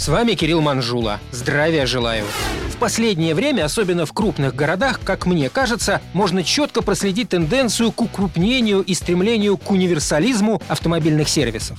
С вами Кирилл Манжула. Здравия желаю. В последнее время, особенно в крупных городах, как мне кажется, можно четко проследить тенденцию к укрупнению и стремлению к универсализму автомобильных сервисов.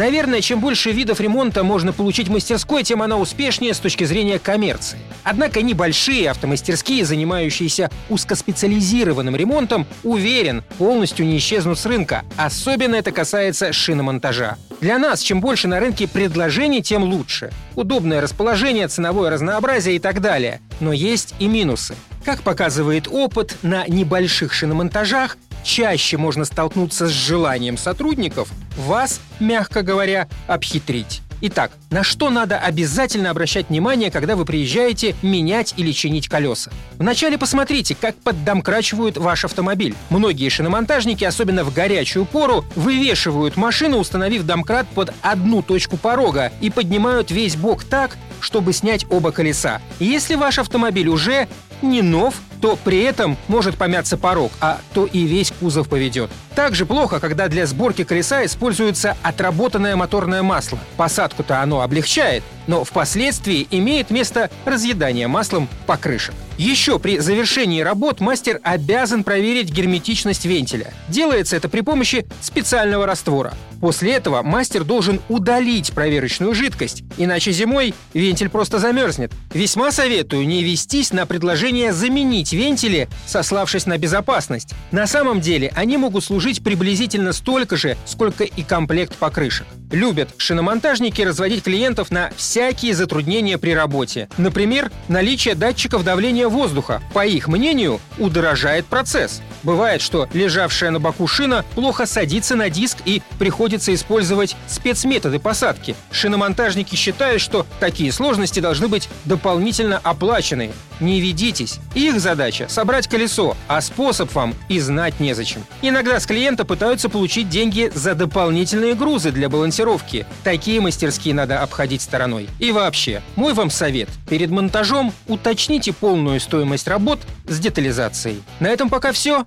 Наверное, чем больше видов ремонта можно получить в мастерской, тем она успешнее с точки зрения коммерции. Однако небольшие автомастерские, занимающиеся узкоспециализированным ремонтом, уверен, полностью не исчезнут с рынка. Особенно это касается шиномонтажа. Для нас, чем больше на рынке предложений, тем лучше. Удобное расположение, ценовое разнообразие и так далее. Но есть и минусы. Как показывает опыт, на небольших шиномонтажах чаще можно столкнуться с желанием сотрудников вас, мягко говоря, обхитрить. Итак, на что надо обязательно обращать внимание, когда вы приезжаете менять или чинить колеса? Вначале посмотрите, как поддомкрачивают ваш автомобиль. Многие шиномонтажники, особенно в горячую пору, вывешивают машину, установив домкрат под одну точку порога и поднимают весь бок так, чтобы снять оба колеса. Если ваш автомобиль уже не нов, то при этом может помяться порог, а то и весь кузов поведет. Также плохо, когда для сборки колеса используется отработанное моторное масло. Посадку-то оно облегчает, но впоследствии имеет место разъедание маслом покрышек. Еще при завершении работ мастер обязан проверить герметичность вентиля. Делается это при помощи специального раствора. После этого мастер должен удалить проверочную жидкость, иначе зимой вентиль просто замерзнет. Весьма советую не вестись на предложение заменить вентили, сославшись на безопасность. На самом деле они могут служить приблизительно столько же, сколько и комплект покрышек. Любят шиномонтажники разводить клиентов на всякие затруднения при работе. Например, наличие датчиков давления воздуха, по их мнению, удорожает процесс. Бывает, что лежавшая на боку шина плохо садится на диск и приходится использовать спецметоды посадки. Шиномонтажники считают, что такие сложности должны быть дополнительно оплачены. Не ведитесь. Их задача – собрать колесо, а способ вам и знать незачем. Иногда с клиента пытаются получить деньги за дополнительные грузы для балансировки. Такие мастерские надо обходить стороной. И вообще, мой вам совет. Перед монтажом уточните полную стоимость работ с детализацией. На этом пока все.